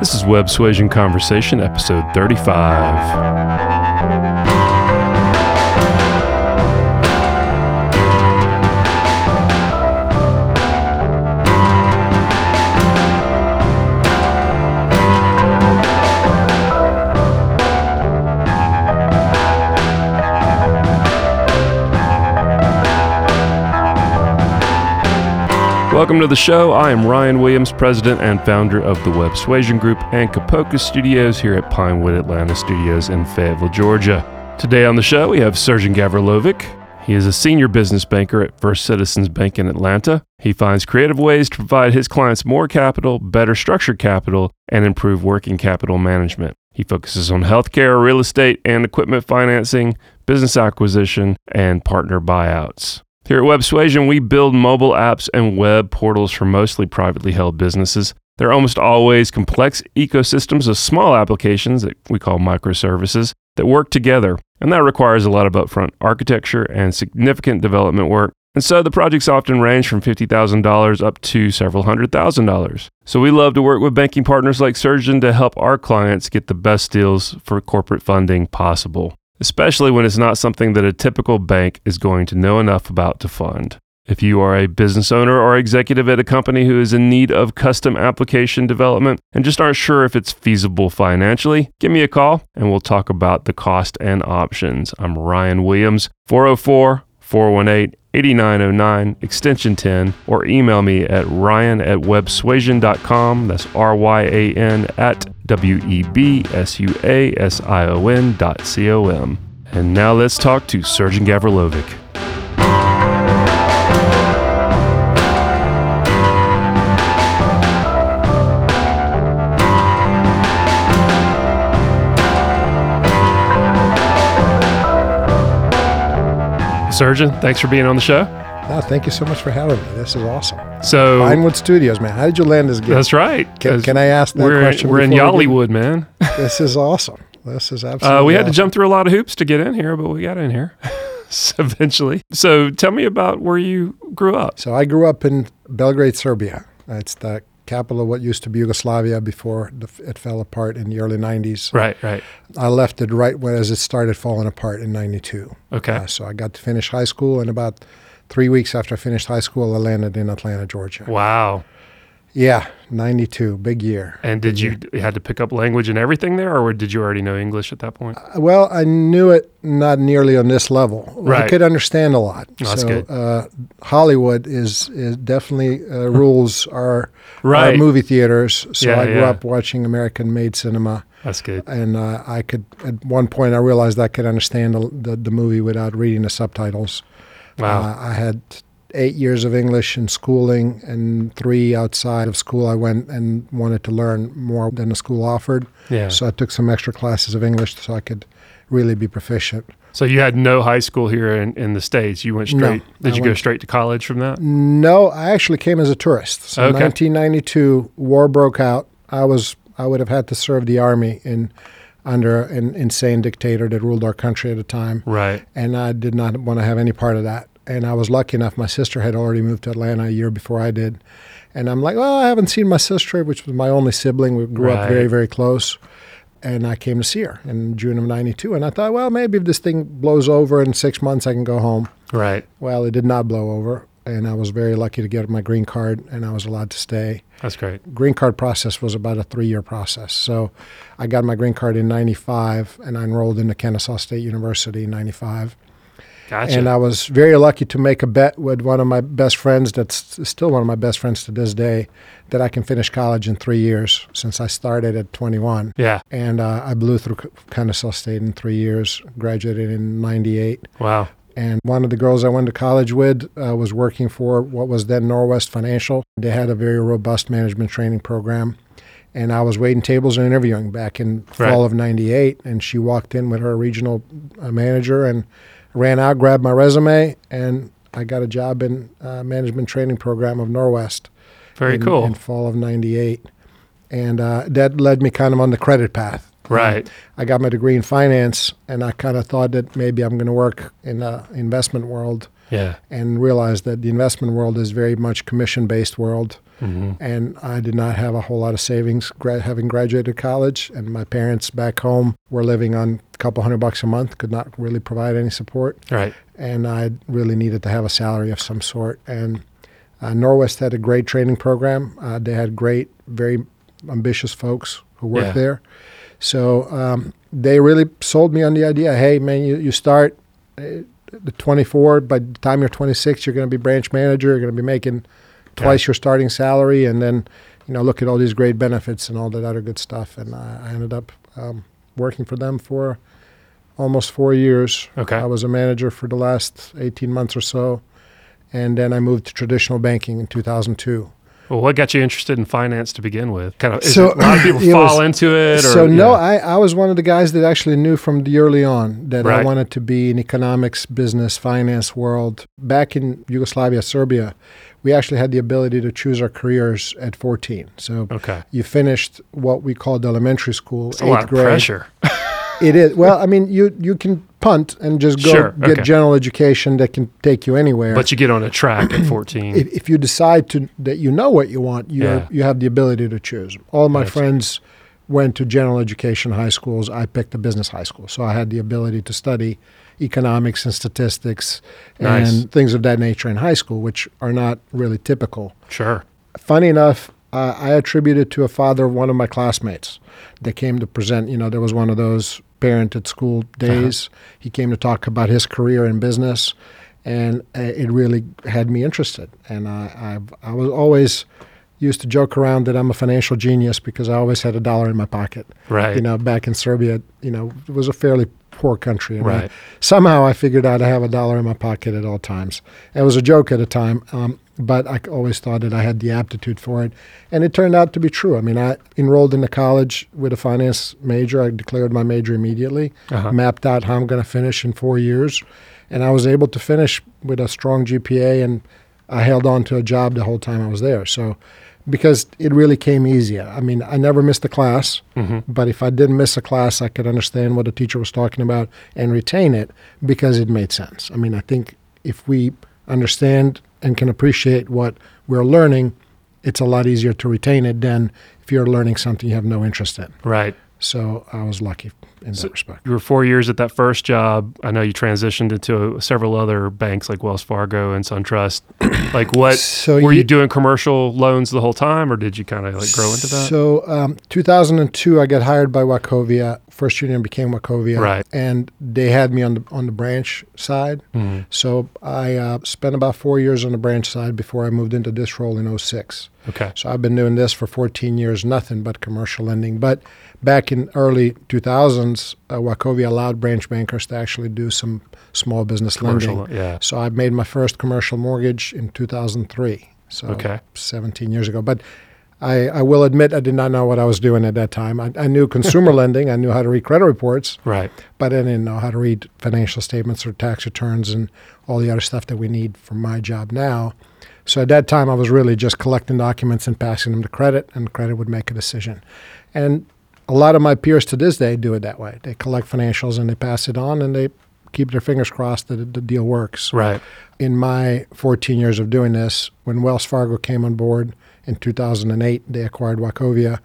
This is Web Suasion Conversation, episode 35. Welcome to the show. I am Ryan Williams, president and founder of the Web Suasion Group and Kapoka Studios here at Pinewood Atlanta Studios in Fayetteville, Georgia. Today on the show, we have Srdjan Gavrilovic. He is a senior business banker at First Citizens Bank in Atlanta. He finds creative ways to provide his clients more capital, better structured capital, and improve working capital management. He focuses on healthcare, real estate, and equipment financing, business acquisition, and partner buyouts. Here at Web Suasion, we build mobile apps and web portals for mostly privately held businesses. They're almost always complex ecosystems of small applications that we call microservices that work together, and that requires a lot of upfront architecture and significant development work. And so the projects often range from $50,000 up to several hundred thousand dollars. So we love to work with banking partners like Srdjan to help our clients get the best deals for corporate funding possible especially when it's not something that a typical bank is going to know enough about to fund. If you are a business owner or executive at a company who is in need of custom application development and just aren't sure if it's feasible financially, give me a call and we'll talk about the cost and options. I'm Ryan Williams, 404 418 8909, extension 10, or email me at ryan at websuasion.com. That's R Y A N at W E B S U A S I O N dot C O M. And now let's talk to Srdjan Gavrilovic. Srdjan, thanks for being on the show. No, thank you so much for having me. This is awesome. So Pinewood Studios, man. How did you land this gig? that's right. Can, can I ask that we're question? we're in before we Y'allywood, man. This is awesome. This is absolutely. Uh, we had to jump through a lot of hoops to get in here, but we got in here eventually. So tell me about where you grew up. So I grew up in Belgrade, Serbia. It's the capital of what used to be Yugoslavia before the, it fell apart in the early 90s. Right, right. I left it right when as it started falling apart in 92. Okay. Uh, so I got to finish high school, and about three weeks after I finished high school, I landed in Atlanta, Georgia. Wow. Yeah, 92, big year. And did you you had to pick up language and everything there, or did you already know English at that point? Uh, Well, I knew it not nearly on this level. I could understand a lot. Oh, that's so good. Uh, Hollywood is, is definitely uh, rules our, Right. our movie theaters. So Yeah, I grew yeah. up watching American-made cinema, That's good. and uh, I could. At one point, I realized I could understand the, the, the movie without reading the subtitles. Wow. Uh, I had eight years of English in schooling, and three outside of school. I went and wanted to learn more than the school offered. yeah. So I took some extra classes of English so I could really be proficient. So you had no high school here in, in the states. You went No, straight. did I you go straight to college from that? No, I actually came as a tourist. So Okay. 1992, war broke out. I was I would have had to serve the army in under an insane dictator that ruled our country at the time, Right. and I did not want to have any part of that. And I was lucky enough; my sister had already moved to Atlanta a year before I did, and I'm like, well, I haven't seen my sister, which was my only sibling. We grew up very very close. And I came to see her in June of '92, and I thought, well, maybe if this thing blows over in six months, I can go home. Right. Well, it did not blow over, and I was very lucky to get my green card, and I was allowed to stay. That's great. Green card process was about a three-year process, so I got my green card in '95, and I enrolled into Kennesaw State University in '95. Gotcha. And I was very lucky to make a bet with one of my best friends, that's still one of my best friends to this day, that I can finish college in three years since I started at 21. yeah. And uh, I blew through Kennesaw State in three years, graduated in '98. Wow. And one of the girls I went to college with uh, was working for what was then Norwest Financial. They had a very robust management training program. And I was waiting tables and interviewing back in Right. fall of 98. And she walked in with her regional uh, manager and ran out, grabbed my resume, and I got a job in uh, management training program of Norwest. Very in, cool. In fall of 98. And uh, that led me kind of on the credit path. right. I got my degree in finance, and I kind of thought that maybe I'm going to work in the investment world, Yeah. and realized that the investment world is very much commission-based world. And I did not have a whole lot of savings gra- having graduated college. And my parents back home were living on a couple hundred bucks a month, could not really provide any support. Right. And I really needed to have a salary of some sort. And uh, Norwest had a great training program. Uh, they had great, very ambitious folks who worked Yeah. there. So um, they really sold me on the idea hey, man, you, you start uh, at 24, by the time you're 26, you're going to be branch manager, you're going to be making twice your starting salary, and then, you know, look at all these great benefits and all that other good stuff. And I, I ended up um, working for them for almost four years. Okay. I was a manager for the last 18 months or so. And then I moved to traditional banking in 2002. Well, what got you interested in finance to begin with? Kind of. So, it, a lot of people fall was- into it. Or, so no, yeah. I, I was one of the guys that actually knew from the early on that I wanted to be in economics, business, finance world. Back in Yugoslavia, Serbia, we actually had the ability to choose our careers at 14. So Okay. you finished what we called elementary school, It's eighth a lot of grade. pressure. It is. Well, I mean, you you can punt and just go Sure, get okay. general education that can take you anywhere. But you get on a track at 14. if, if you decide to that you know what you want, you Yeah. you have the ability to choose. All my Gotcha. friends went to general education high schools. I picked a business high school, so I had the ability to study economics and statistics Nice. and things of that nature in high school, which are not really typical. sure. Funny enough, uh, I attribute it to a father of one of my classmates that came to present. You know, there was one of those parent at school days. He came to talk about his career in business, and uh, it really had me interested. And I, I, I was always used to joke around that I'm a financial genius because I always had a dollar in my pocket. Right. You know, back in Serbia, you know, it was a fairly poor country. And I- somehow I figured out I have a dollar in my pocket at all times. It was a joke at the time, um, but I always thought that I had the aptitude for it. And it turned out to be true. I mean, I enrolled into college with a finance major. I declared my major immediately, Uh-huh. mapped out how I'm going to finish in four years. And I was able to finish with a strong GPA, and I held on to a job the whole time I was there. So, because it really came easier. I mean, I never missed a class, mm-hmm. but if I didn't miss a class, I could understand what the teacher was talking about and retain it because it made sense. I mean, I think if we understand and can appreciate what we're learning, it's a lot easier to retain it than if you're learning something you have no interest in. Right. So I was lucky in that respect. You were four years at that first job. I know you transitioned into several other banks like Wells Fargo and SunTrust. like, what So were you, you- doing commercial loans the whole time, or did you kind of like grow into that? So, um, 2002, I got hired by Wachovia. First Union became Wachovia, Right. And they had me on the on the branch side. Mhm. So I uh, spent about four years on the branch side before I moved into this role in 06. Okay. So I've been doing this for 14 years, nothing but commercial lending. But back in early 2000s, uh, Wachovia allowed branch bankers to actually do some small business Commercial, lending. yeah. So I made my first commercial mortgage in 2003. So Okay. 17 years ago. But I, I will admit I did not know what I was doing at that time. I, I knew consumer lending. I knew how to read credit reports, Right. but I didn't know how to read financial statements or tax returns and all the other stuff that we need for my job now. So at that time, I was really just collecting documents and passing them to credit, and credit would make a decision. And a lot of my peers to this day do it that way. They collect financials and they pass it on, and they keep their fingers crossed that the deal works Right. in my 14 years of doing this, when Wells Fargo came on board in 2008, they acquired Wachovia.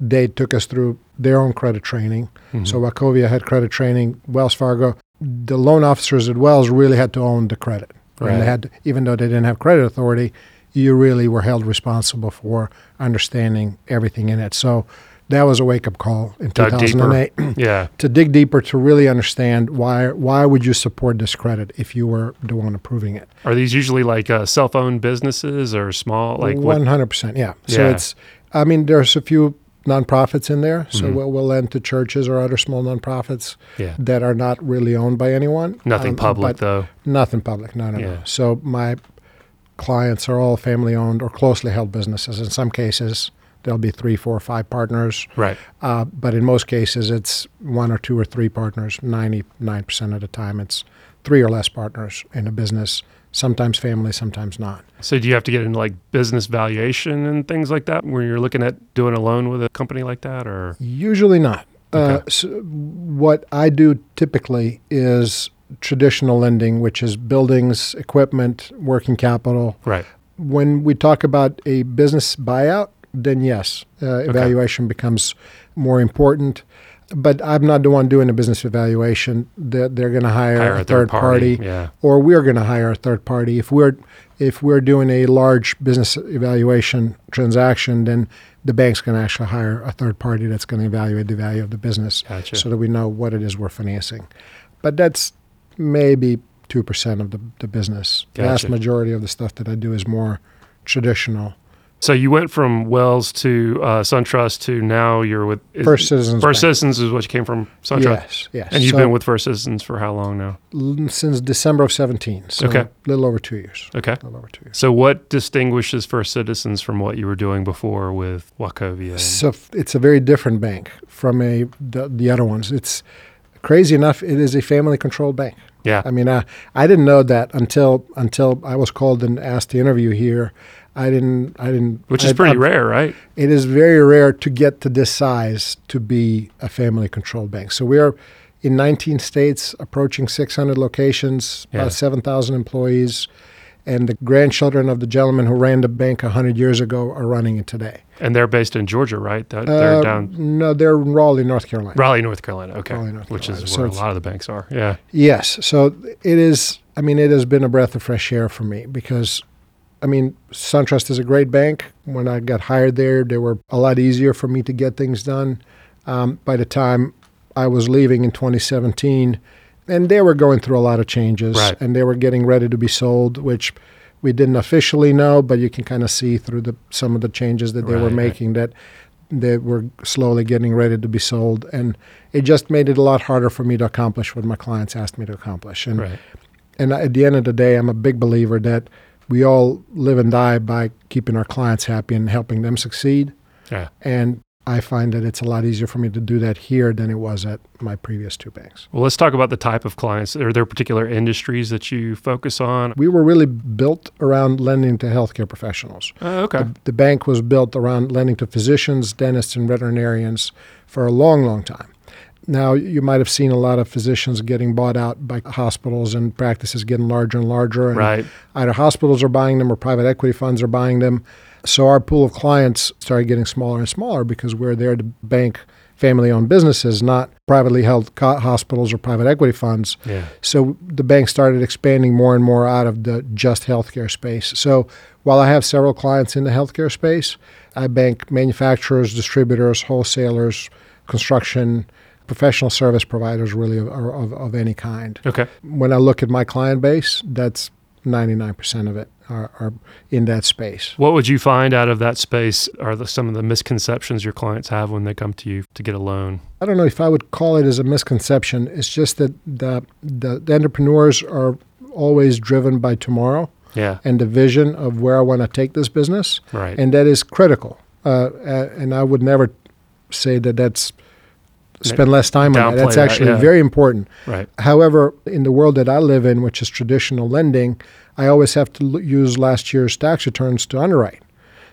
They took us through their own credit training. Mm-hmm. So Wachovia had credit training. Wells Fargo, the loan officers at Wells really had to own the credit. And they had, to, even though they didn't have credit authority, you really were held responsible for understanding everything in it. So that was a wake up call in Dug 2008 Yeah. to dig deeper to really understand why why would you support this credit if you were the one approving it. Are these usually like uh, self owned businesses or small? Like? One hundred percent, yeah. So Yeah. it's, I mean, there's a few nonprofits in there. So Mhm. we'll, we'll lend to churches or other small nonprofits Yeah. that are not really owned by anyone. Nothing Um, public though. Nothing public. No, no, Yeah. no. So my clients are all family owned or closely held businesses. In some cases, there'll be three, four, five partners. Right. Uh, but in most cases, it's one or two or three partners. Ninety-nine percent of the time, it's three or less partners in a business. Sometimes family, sometimes not. So do you have to get into like business valuation and things like that when you're looking at doing a loan with a company like that, or Usually not. Uh, so what I do typically is traditional lending, which is buildings, equipment, working capital. right? when we talk about a business buyout, then yes, uh, evaluation becomes more important. But I'm not the one doing the business evaluation. They're, they're going to hire, Hire a third party, Yeah. or we're going to hire a third party. If we're if we're doing a large business evaluation transaction, then the bank's going to actually hire a third party that's going to evaluate the value of the business, Gotcha. so that we know what it is we're financing. But that's maybe two percent of the, the business. The vast majority of the stuff that I do is more traditional. So you went from Wells to uh, SunTrust to now you're with is- First Citizens First Bank. Citizens is what you came from SunTrust. Yes, yes. And you've So, been with First Citizens for how long now? since December of seventeen. So Okay. a little over two years. Okay. A little over two years. So what distinguishes First Citizens from what you were doing before with Wachovia? and- So it's a very different bank from a the, the other ones. It's crazy enough. It is a family-controlled bank. yeah. I mean, I, I didn't know that until until I was called and asked to interview here. I didn't. I didn't. Which is I- pretty I- rare, right? It is very rare to get to this size to be a family-controlled bank. So we are in 19 states, approaching 600 locations, Yeah. about 7,000 employees, and the grandchildren of the gentleman who ran the bank 100 years ago are running it today. And they're based in Georgia, right? They're, they're Uh, down No, they're in Raleigh, North Carolina. Raleigh, North Carolina. Okay. Raleigh, North Which Carolina. is So where a lot of the banks are. Yeah. Yes. So it is, I mean, it has been a breath of fresh air for me because, I mean, SunTrust is a great bank. When I got hired there, they were a lot easier for me to get things done. Um, by the time I was leaving in 2017, and they were going through a lot of changes Right. and they were getting ready to be sold, which we didn't officially know, but you can kind of see through the some of the changes that they Right, were right. making that they were slowly getting ready to be sold. And it just made it a lot harder for me to accomplish what my clients asked me to accomplish. And Right. and at the end of the day, I'm a big believer that we all live and die by keeping our clients happy and helping them succeed. Yeah. And I find that it's a lot easier for me to do that here than it was at my previous two banks. Well, let's talk about the type of clients. Are there particular industries that you focus on? We were really built around lending to healthcare professionals. Oh, okay. The, the bank was built around lending to physicians, dentists, and veterinarians for a long, long time. Now, you might have seen a lot of physicians getting bought out by hospitals and practices getting larger and larger. And Right. Either hospitals are buying them or private equity funds are buying them. So our pool of clients started getting smaller and smaller because we're there to bank family owned businesses, not privately held co- hospitals or private equity funds. Yeah. So the bank started expanding more and more out of the just healthcare space. So while I have several clients in the healthcare space, I bank manufacturers, distributors, wholesalers, construction, professional service providers, really of, of, of any kind. Okay. When I look at my client base, that's 99% of it are, are in that space. What would you find out of that space are the, some of the misconceptions your clients have when they come to you to get a loan? I don't know if I would call it as a misconception. It's just that the, the, the entrepreneurs are always driven by tomorrow Yeah. and the vision of where I want to take this business. Right. and that is critical. Uh, uh, and I would never say that that's spend less time on that. That's that, actually yeah. very important. right. However, in the world that I live in, which is traditional lending, I always have to l- use last year's tax returns to underwrite.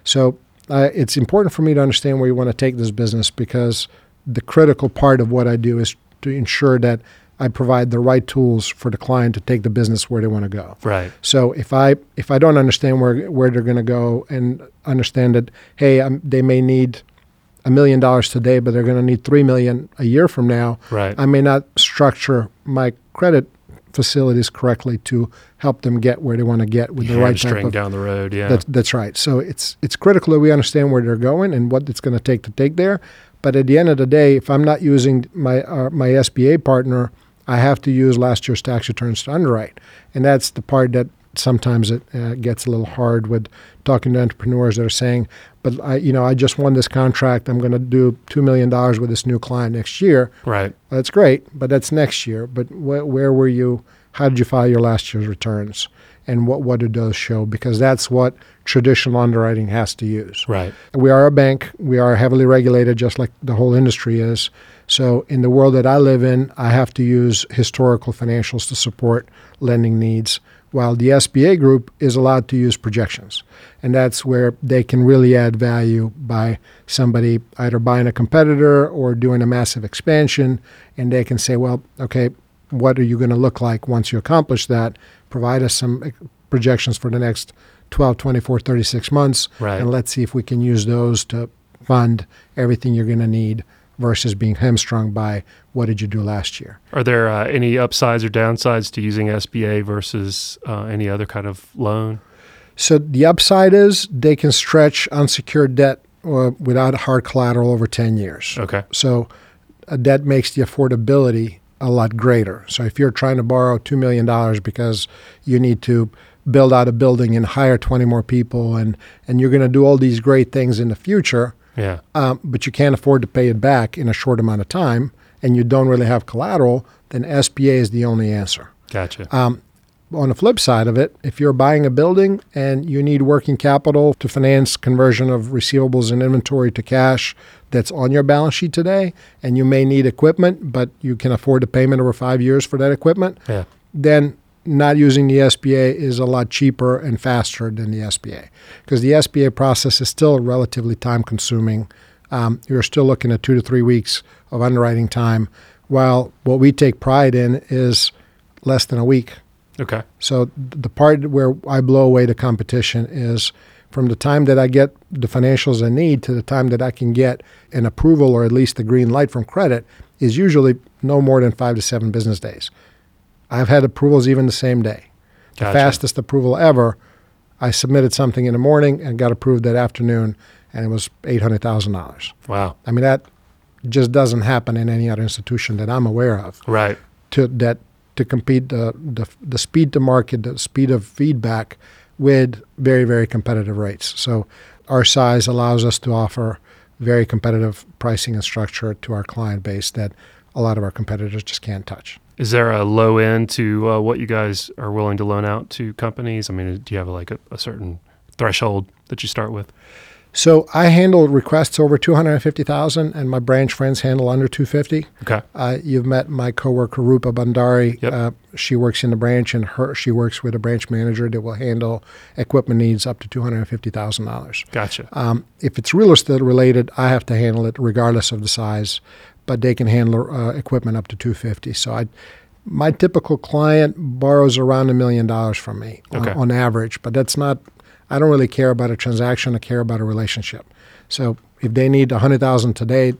So uh, it's important for me to understand where you want to take this business because the critical part of what I do is to ensure that I provide the right tools for the client to take the business where they want to go. Right. So if I if I don't understand where where they're going to go and understand that hey um they may need a million dollars today, but they're going to need three million a year from now, Right. I may not structure my credit facilities correctly to help them get where they want to get with the right type of. down the road. Yeah. That's that's right. So it's it's critical that we understand where they're going and what it's going to take to take there. But at the end of the day, if I'm not using my uh, my SBA partner, I have to use last year's tax returns to underwrite, and that's the part that sometimes it uh, gets a little hard with talking to entrepreneurs that are saying, "But I, you know, I just won this contract. I'm going to do two million dollars with this new client next year." right. That's great, but that's next year. But wh- where were you? How did you file your last year's returns? And what, what did those show? Because that's what traditional underwriting has to use. Right. We are a bank. We are heavily regulated, just like the whole industry is. So, in the world that I live in, I have to use historical financials to support lending needs, while the SBA group is allowed to use projections. And that's where they can really add value by somebody either buying a competitor or doing a massive expansion. And they can say, well, okay, what are you going to look like once you accomplish that? Provide us some eh, projections for the next 12, 24, 36 months. Right. And let's see if we can use those to fund everything you're going to need versus being hamstrung by what did you do last year. Are there uh, any upsides or downsides to using SBA versus uh, any other kind of loan? So the upside is they can stretch unsecured debt uh, without hard collateral over 10 years. Okay. So a debt makes the affordability a lot greater. So if you're trying to borrow $2 million because you need to build out a building and hire 20 more people and, and you're going to do all these great things in the future, Yeah. um, but you can't afford to pay it back in a short amount of time and you don't really have collateral, then SBA is the only answer. Gotcha. Um, on the flip side of it, if you're buying a building and you need working capital to finance conversion of receivables and inventory to cash that's on your balance sheet today, and you may need equipment, but you can afford the payment over five years for that equipment, yeah. then not using the SBA is a lot cheaper and faster than the SBA because the SBA process is still relatively time consuming. Um, you're still looking at two to three weeks of underwriting time, while what we take pride in is less than a week. Okay. So the part where I blow away the competition is from the time that I get the financials I need to the time that I can get an approval or at least the green light from credit is usually no more than five to seven business days. I've had approvals even the same day. The fastest approval ever, I submitted something in the morning and got approved that afternoon, and it was $800,000. Wow. I mean, that just doesn't happen in any other institution that I'm aware of Right. to that to compete the, the the speed to market, the speed of feedback with very very competitive rates. So our size allows us to offer very competitive pricing and structure to our client base that a lot of our competitors just can't touch. Is there a low end to uh, what you guys are willing to loan out to companies? I mean, do you have like a, a certain threshold that you start with? So I handle requests over 250,000 and my branch friends handle under 250. Okay. Uh, you've met my coworker Rupa Bandari. Yep. Uh, she works in the branch, and her she works with a branch manager that will handle equipment needs up to two hundred and fifty thousand dollars. Gotcha. Um, if it's real estate related, I have to handle it regardless of the size, but they can handle uh, equipment up to two fifty. So I. My typical client borrows around a million dollars from me Okay. on average, but that's not. I don't really care about a transaction. I care about a relationship. So if they need a hundred thousand today,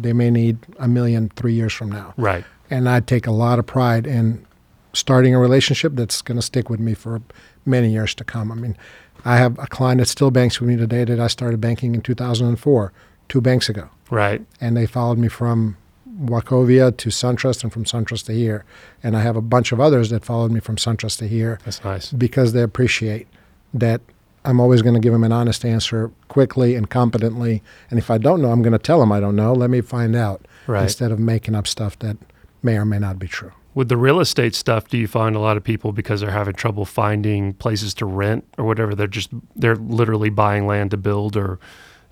they may need a million three years from now Right. and I take a lot of pride in starting a relationship that's going to stick with me for many years to come. I mean, I have a client that still banks with me today that I started banking in 2004, two banks ago, Right. and they followed me from Wachovia to SunTrust and from SunTrust to here, and I have a bunch of others that followed me from SunTrust to here That's nice. because they appreciate that I'm always going to give them an honest answer quickly and competently. And if I don't know, I'm going to tell them I don't know. Let me find out Right. instead of making up stuff that may or may not be true. With the real estate stuff, do you find a lot of people because they're having trouble finding places to rent or whatever? They're just they're literally buying land to build, or,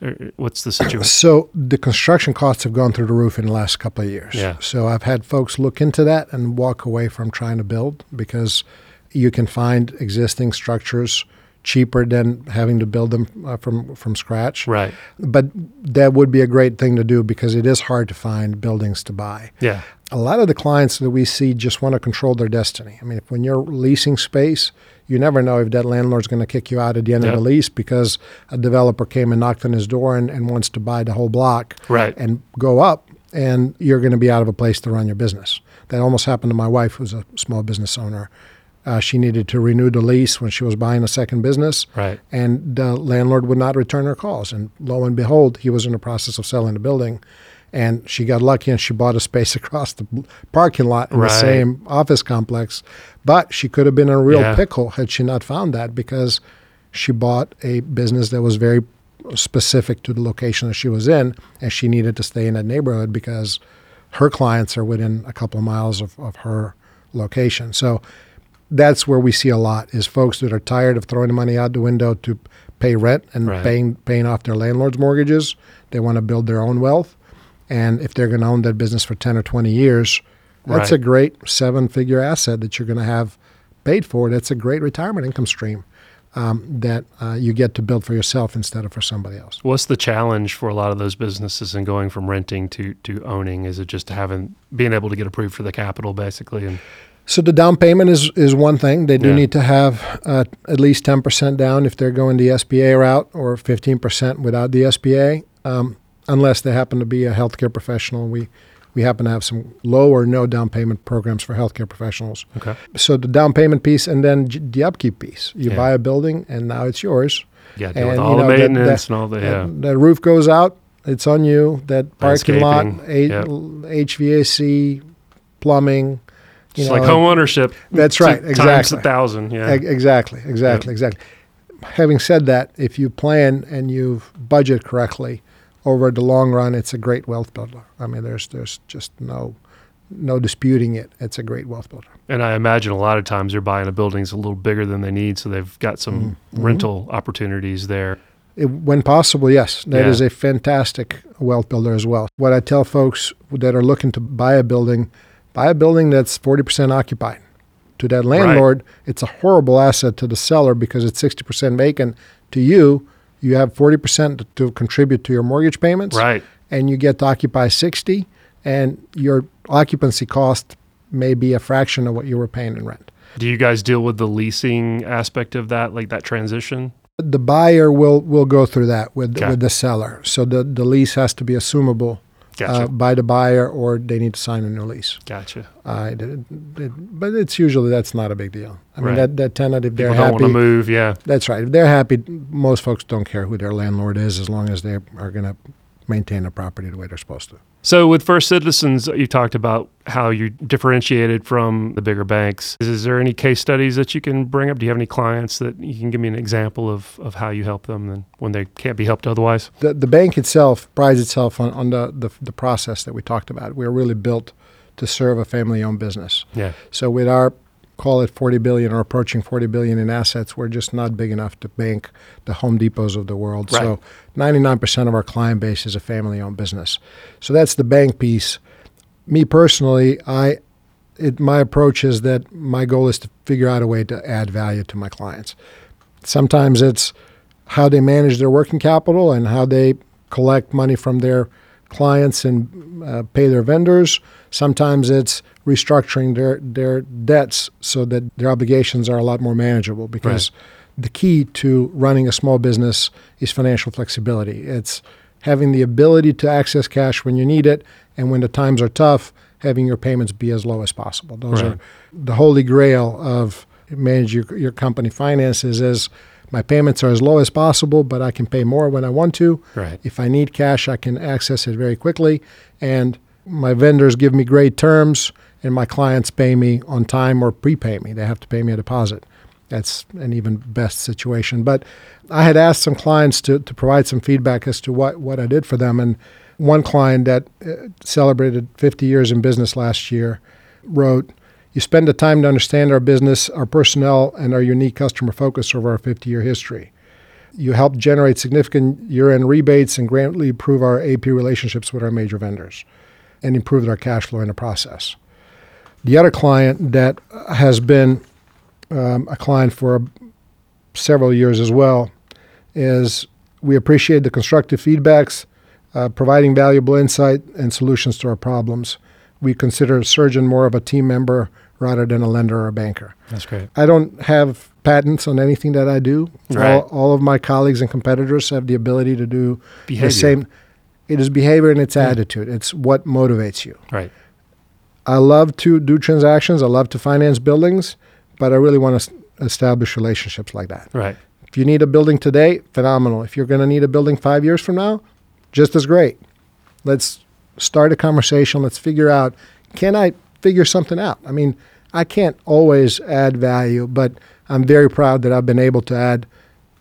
or what's the situation? So the construction costs have gone through the roof in the last couple of years. Yeah. So I've had folks look into that and walk away from trying to build because you can find existing structures cheaper than having to build them uh, from from scratch. Right. But that would be a great thing to do because it is hard to find buildings to buy. Yeah. A lot of the clients that we see just want to control their destiny. I mean, if, when you're leasing space, you never know if that landlord's going to kick you out at the end Yep. of the lease because a developer came and knocked on his door and, and wants to buy the whole block Right. and go up, and you're going to be out of a place to run your business. That almost happened to my wife, who's a small business owner. Uh, she needed to renew the lease when she was buying a second business, Right. and the landlord would not return her calls. And lo and behold, he was in the process of selling the building. And she got lucky and she bought a space across the parking lot in Right. the same office complex. But she could have been in a real Yeah. pickle had she not found that because she bought a business that was very specific to the location that she was in. And she needed to stay in that neighborhood because her clients are within a couple of miles of, of her location. So that's where we see a lot is folks that are tired of throwing money out the window to pay rent and Right. paying paying off their landlord's mortgages. They want to build their own wealth, and if they're going to own that business for ten or twenty years, that's Right. a great seven-figure asset that you're going to have paid for. That's a great retirement income stream um, that uh, you get to build for yourself instead of for somebody else. What's the challenge for a lot of those businesses in going from renting to to owning? Is it just having being able to get approved for the capital, basically? And So the down payment is is one thing. They do Yeah. need to have uh, at least ten percent down if they're going the SBA route, or fifteen percent without the SBA, um, unless they happen to be a healthcare professional. We we happen to have some low or no down payment programs for healthcare professionals. Okay. So the down payment piece, and then the upkeep piece. You Yeah. buy a building, and now it's yours. Yeah, deal with all you the know, that- maintenance that- and all the yeah. That, that roof goes out, it's on you. That parking lot, a, yep. HVAC, plumbing. You It's know, like home ownership. That's right, Exactly. Times a thousand. Yeah. E- Exactly, exactly, exactly. Having said that, if you plan and you budget correctly, over the long run, it's a great wealth builder. I mean, there's there's just no no disputing it. It's a great wealth builder. And I imagine a lot of times they're buying a building that's a little bigger than they need, so they've got some Mhm. rental opportunities there. It, when possible, yes, that is Yeah. a fantastic wealth builder as well. What I tell folks that are looking to buy a building, buy a building that's forty percent occupied. To that landlord, it's a horrible asset to the seller because it's sixty percent vacant. To you, you have forty percent to contribute to your mortgage payments. Right. and you get to occupy 60 and your occupancy cost may be a fraction of what you were paying in rent Do you guys deal with the leasing aspect of that, like that transition? the buyer will will go through that with Okay. with the seller so the, the lease has to be assumable Gotcha. uh, by the buyer or they need to sign a new lease gotcha. uh, it- it- but it's usually that's not a big deal i mean that, that tenant if they're People don't want happy to move. Yeah. that's right if they're happy most folks don't care who their landlord is as long as they are going to maintain the property the way they're supposed to So with First Citizens, you talked about how you're differentiated from the bigger banks. Is, is there any case studies that you can bring up? Do you have any clients that you can give me an example of, of how you help them and when they can't be helped otherwise? the, the bank itself prides itself on, on the, the, the process that we talked about. We're really built to serve a family owned business. Yeah. So with our call it 40 billion or approaching 40 billion in assets, we're just not big enough to bank the Home Depots of the world. Right. So 99% of our client base is a family owned business. So that's the bank piece. Me personally, I it, my approach is that my goal is to figure out a way to add value to my clients. Sometimes it's how they manage their working capital and how they collect money from their clients and uh, pay their vendors. Sometimes it's restructuring their, their debts so that their obligations are a lot more manageable because the key to running a small business is financial flexibility. It's having the ability to access cash when you need it and when the times are tough, having your payments be as low as possible. Those Right. are the holy grail of managing your, your company finances is my payments are as low as possible, but I can pay more when I want to. Right. If I need cash, I can access it very quickly. And my vendors give me great terms, and my clients pay me on time or prepay me. They have to pay me a deposit. That's an even best situation. But I had asked some clients to, to provide some feedback as to what, what I did for them. And one client that uh, celebrated 50 years in business last year wrote, You spend the time to understand our business, our personnel, and our unique customer focus over our 50 year history. You help generate significant year end rebates and greatly improve our AP relationships with our major vendors and improve our cash flow in the process. The other client that has been um, a client for several years as well is we appreciate the constructive feedbacks, uh, providing valuable insight and solutions to our problems. We consider a Srdjan more of a team member rather than a lender or a banker. That's great. I don't have patents on anything that I do. Right. All, all of my colleagues and competitors have the ability to do Behavior. the same. It is behavior and it's attitude. It's what motivates you. Right. I love to do transactions. I love to finance buildings, but I really want to establish relationships like that. Right. If you need a building today, phenomenal. If you're going to need a building five years from now, just as great. Let's start a conversation. Let's figure out can I figure something out? I mean, I can't always add value, but I'm very proud that I've been able to add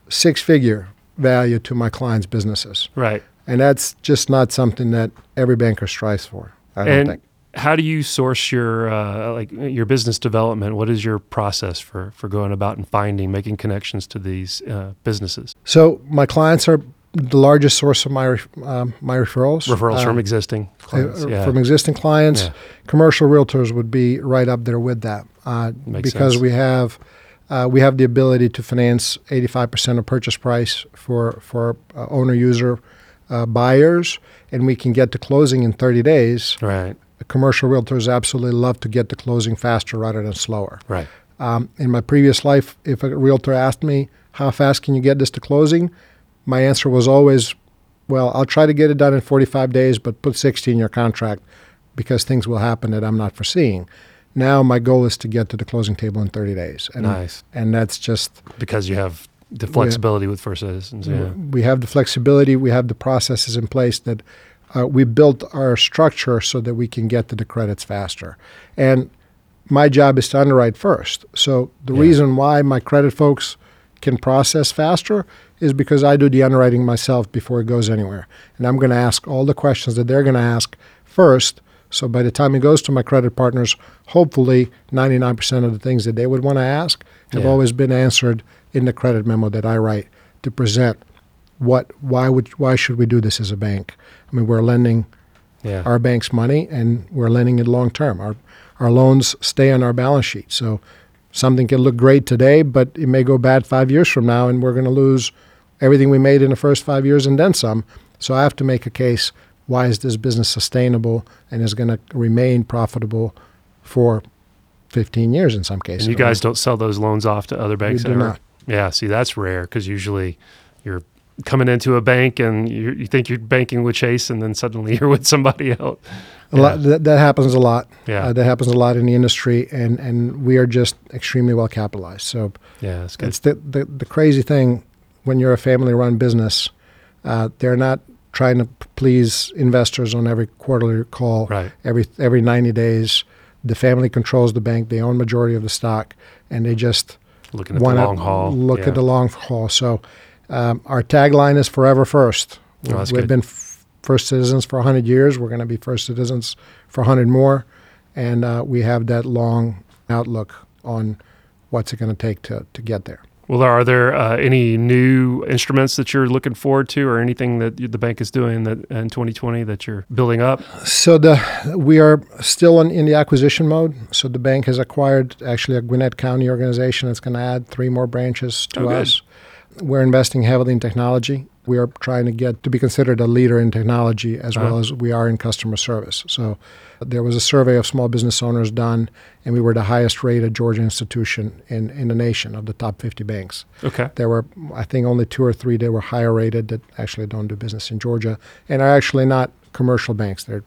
six figure value to my clients' businesses. Right. And that's just not something that every banker strives for, I don't and think. how do you source your uh, like your business development? What is your process for for going about and finding, making connections to these uh, businesses? So my clients are the largest source of my um, my referrals. Referrals Uh, from existing clients. uh, yeah. from existing clients. Yeah. Commercial realtors would be right up there with that uh, Makes because sense. we have uh, we have the ability to finance 85% of purchase price for for uh, owner user uh, buyers, and we can get to closing in 30 days. right. commercial realtors absolutely love to get to closing faster rather than slower. Right. Um, in my previous life, if a realtor asked me, How fast can you get this to closing? my answer was always, Well, I'll try to get it done in 45 days, but put 60 in your contract because things will happen that I'm not foreseeing. Now, my goal is to get to the closing table in 30 days. And, nice. And that's just because you have the flexibility with First Citizens. Yeah. We have the flexibility, we have the processes in place that uh, we built our structure so that we can get to the credits faster. And my job is to underwrite first. So the Yeah. reason why my credit folks can process faster is because I do the underwriting myself before it goes anywhere. And I'm going to ask all the questions that they're going to ask first. So by the time it goes to my credit partners, hopefully 99% of the things that they would want to ask have Yeah. always been answered in the credit memo that I write to present what why would why should we do this as a bank? I mean, we're lending Yeah. our bank's money and we're lending it long term. Our our loans stay on our balance sheet. So something can look great today, but it may go bad 5 years from now and we're going to lose everything we made in the first 5 years and then some. So I have to make a case why is this business sustainable and is going to remain profitable for 15 years in some cases. and you guys don't sell those loans off to other banks do ever? not. Yeah. See, that's rare because usually you're coming into a bank and you you think you're banking with Chase and then suddenly you're with somebody else. A lot, that, that happens a lot. Yeah. Uh, that happens a lot in the industry, and, and we are just extremely well capitalized. So Yeah. That's good. it's the, the, the crazy thing when you're a family run business, uh, they're not trying to please investors on every quarterly call, Right. every, every 90 days. The family controls the bank, they own majority of the stock, and they just Looking at the want to long haul. look yeah. at the long haul. So um, our tagline is forever first. Oh, We've good. been f- first citizens for 100 years. We're going to be first citizens for 100 more. And uh, we have that long outlook on what's it going to take to, to get there. Well, are there uh, any new instruments that you're looking forward to, or anything that the bank is doing that in 2020 that you're building up? So the we are still in, in the acquisition mode. So the bank has acquired actually a Gwinnett County organization that's going to add three more branches to Oh, good. us. We're investing heavily in technology. We are trying to get to be considered a leader in technology as well Uh-huh. as we are in customer service. So there was a survey of small business owners done, and we were the highest rated Georgia institution in, in the nation of the top 50 banks. Okay. There were, I think, only two or three that were higher rated that actually don't do business in Georgia and are actually not commercial banks. They're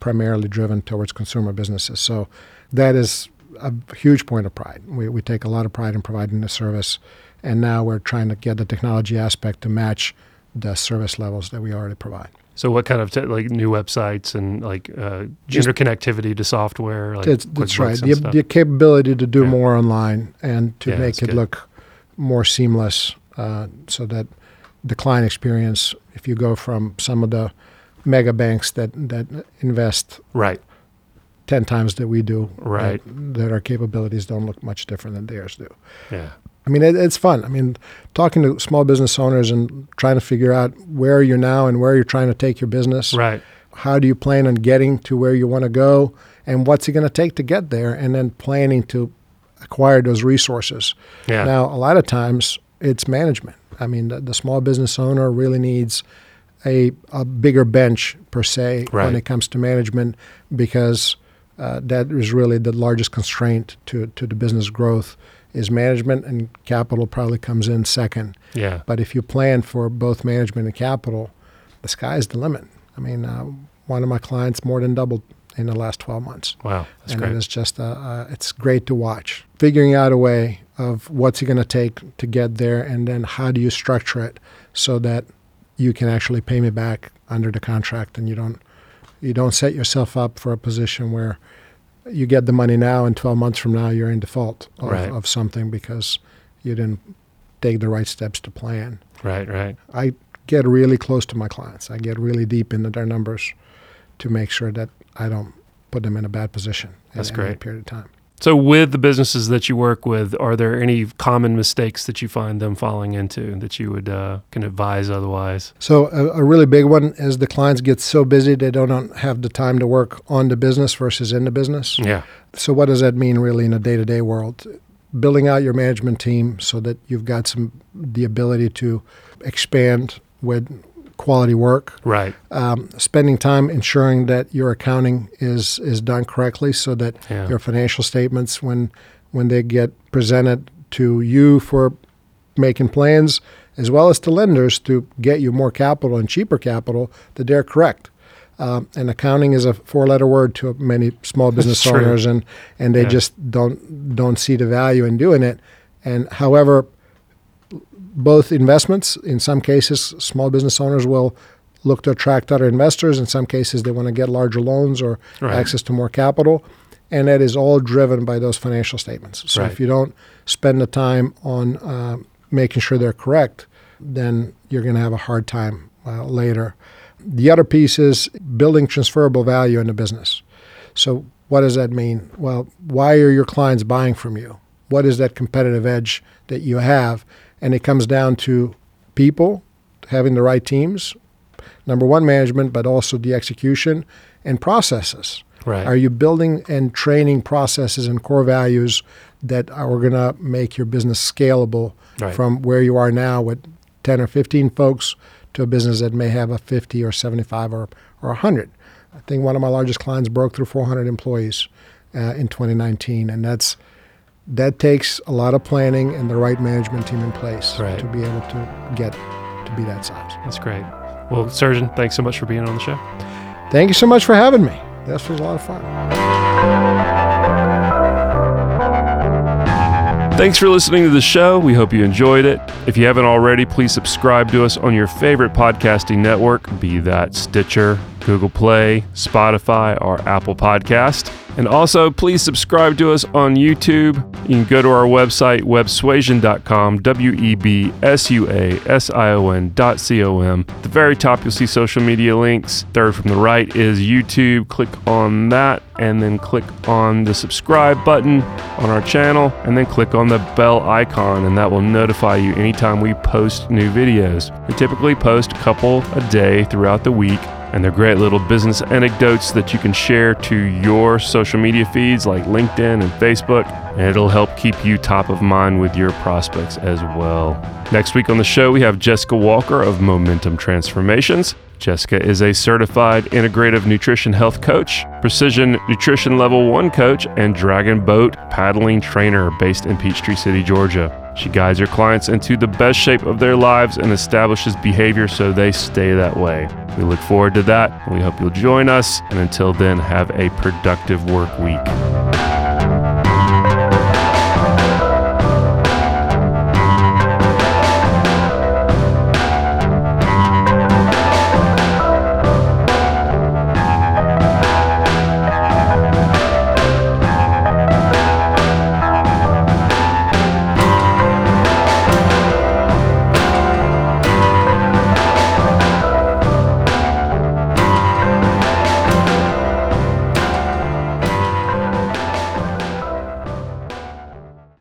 primarily driven towards consumer businesses. So that is a huge point of pride. We, we take a lot of pride in providing the service, and now we're trying to get the technology aspect to match the service levels that we already provide. So, what kind of te- like new websites and like uh, Just- interconnectivity to software? Like That's, that's right. The, the capability to do Yeah. more online and to Yeah, make it good. look more seamless uh, so that the client experience, if you go from some of the mega banks that, that invest right. 10 times that we do, Right. that, that our capabilities don't look much different than theirs do. Yeah. I mean, it, it's fun. I mean, talking to small business owners and trying to figure out where you're now and where you're trying to take your business Right. how do you plan on getting to where you want to go and what's it going to take to get there and then planning to acquire those resources Yeah. now a lot of times it's management i mean the, the small business owner really needs a, a bigger bench per se Right. when it comes to management because uh, that is really the largest constraint to, to the business growth is management and capital probably comes in second yeah. but if you plan for both management and capital, the sky's the limit. I mean, uh, one of my clients more than doubled in the last 12 months. Wow. That's and great. it is just, uh, uh, it's great to watch. Figuring out a way of what's it going to take to get there, and then how do you structure it so that you can actually pay me back under the contract, and you don't you don't set yourself up for a position where you get the money now, and 12 months from now you're in default of, Right. of something because you didn't take the right steps to plan. Right. Right. I get really close to my clients. I get really deep into their numbers to make sure that I don't put them in a bad position in That's great. period of time. So, with the businesses that you work with, are there any common mistakes that you find them falling into that you would uh, can advise otherwise? So a, a really big one is the clients get so busy they don't have the time to work on the business versus in the business. Yeah. So what does that mean really in a day-to-day world? Building out your management team so that you've got some the ability to expand with quality work. Right. Um, spending time ensuring that your accounting is is done correctly, so that Yeah. your financial statements, when when they get presented to you for making plans, as well as to lenders to get you more capital and cheaper capital, that they're correct. Um, and accounting is a four-letter word to many small business owners, and and they Yeah. just don't don't see the value in doing it. And however, both investments, in some cases, small business owners will look to attract other investors. In some cases, they want to get larger loans or Right. access to more capital. And that is all driven by those financial statements. So Right. if you don't spend the time on uh, making sure they're correct, then you're going to have a hard time uh, later. The other piece is building transferable value in the business. So what does that mean? Well, why are your clients buying from you? What is that competitive edge that you have? And it comes down to people, having the right teams, number one, management, but also the execution and processes. Right. Are you building and training processes and core values that are going to make your business scalable Right. from where you are now with 10 or 15 folks to a business that may have a 50 or 75 or, or 100? I think one of my largest clients broke through 400 employees uh, in 2019, and that's that takes a lot of planning and the right management team in place Right. to be able to get to be that size. That's great. Well, Srdjan, thanks so much for being on the show. Thank you so much for having me. This was a lot of fun. Thanks for listening to the show. We hope you enjoyed it. If you haven't already, please subscribe to us on your favorite podcasting network, be that Stitcher, Google Play, Spotify, or Apple Podcast. And also, please subscribe to us on YouTube. You can go to our website, websuasion.com, W E B S U A S I O N dot C O M. At the very top, you'll see social media links. Third from the right is YouTube. Click on that and then click on the subscribe button on our channel and then click on the bell icon and that will notify you anytime we post new videos. We typically post a couple a day throughout the week and they're great little business anecdotes that you can share to your social media feeds like LinkedIn and Facebook, and it'll help keep you top of mind with your prospects as well. Next week on the show, we have Jessica Walker of Momentum Transformations. Jessica is a certified integrative nutrition health coach, precision nutrition level one coach, and dragon boat paddling trainer based in Peachtree City, Georgia. She guides her clients into the best shape of their lives and establishes behavior so they stay that way. We look forward to that. We hope you'll join us. And until then, have a productive work week.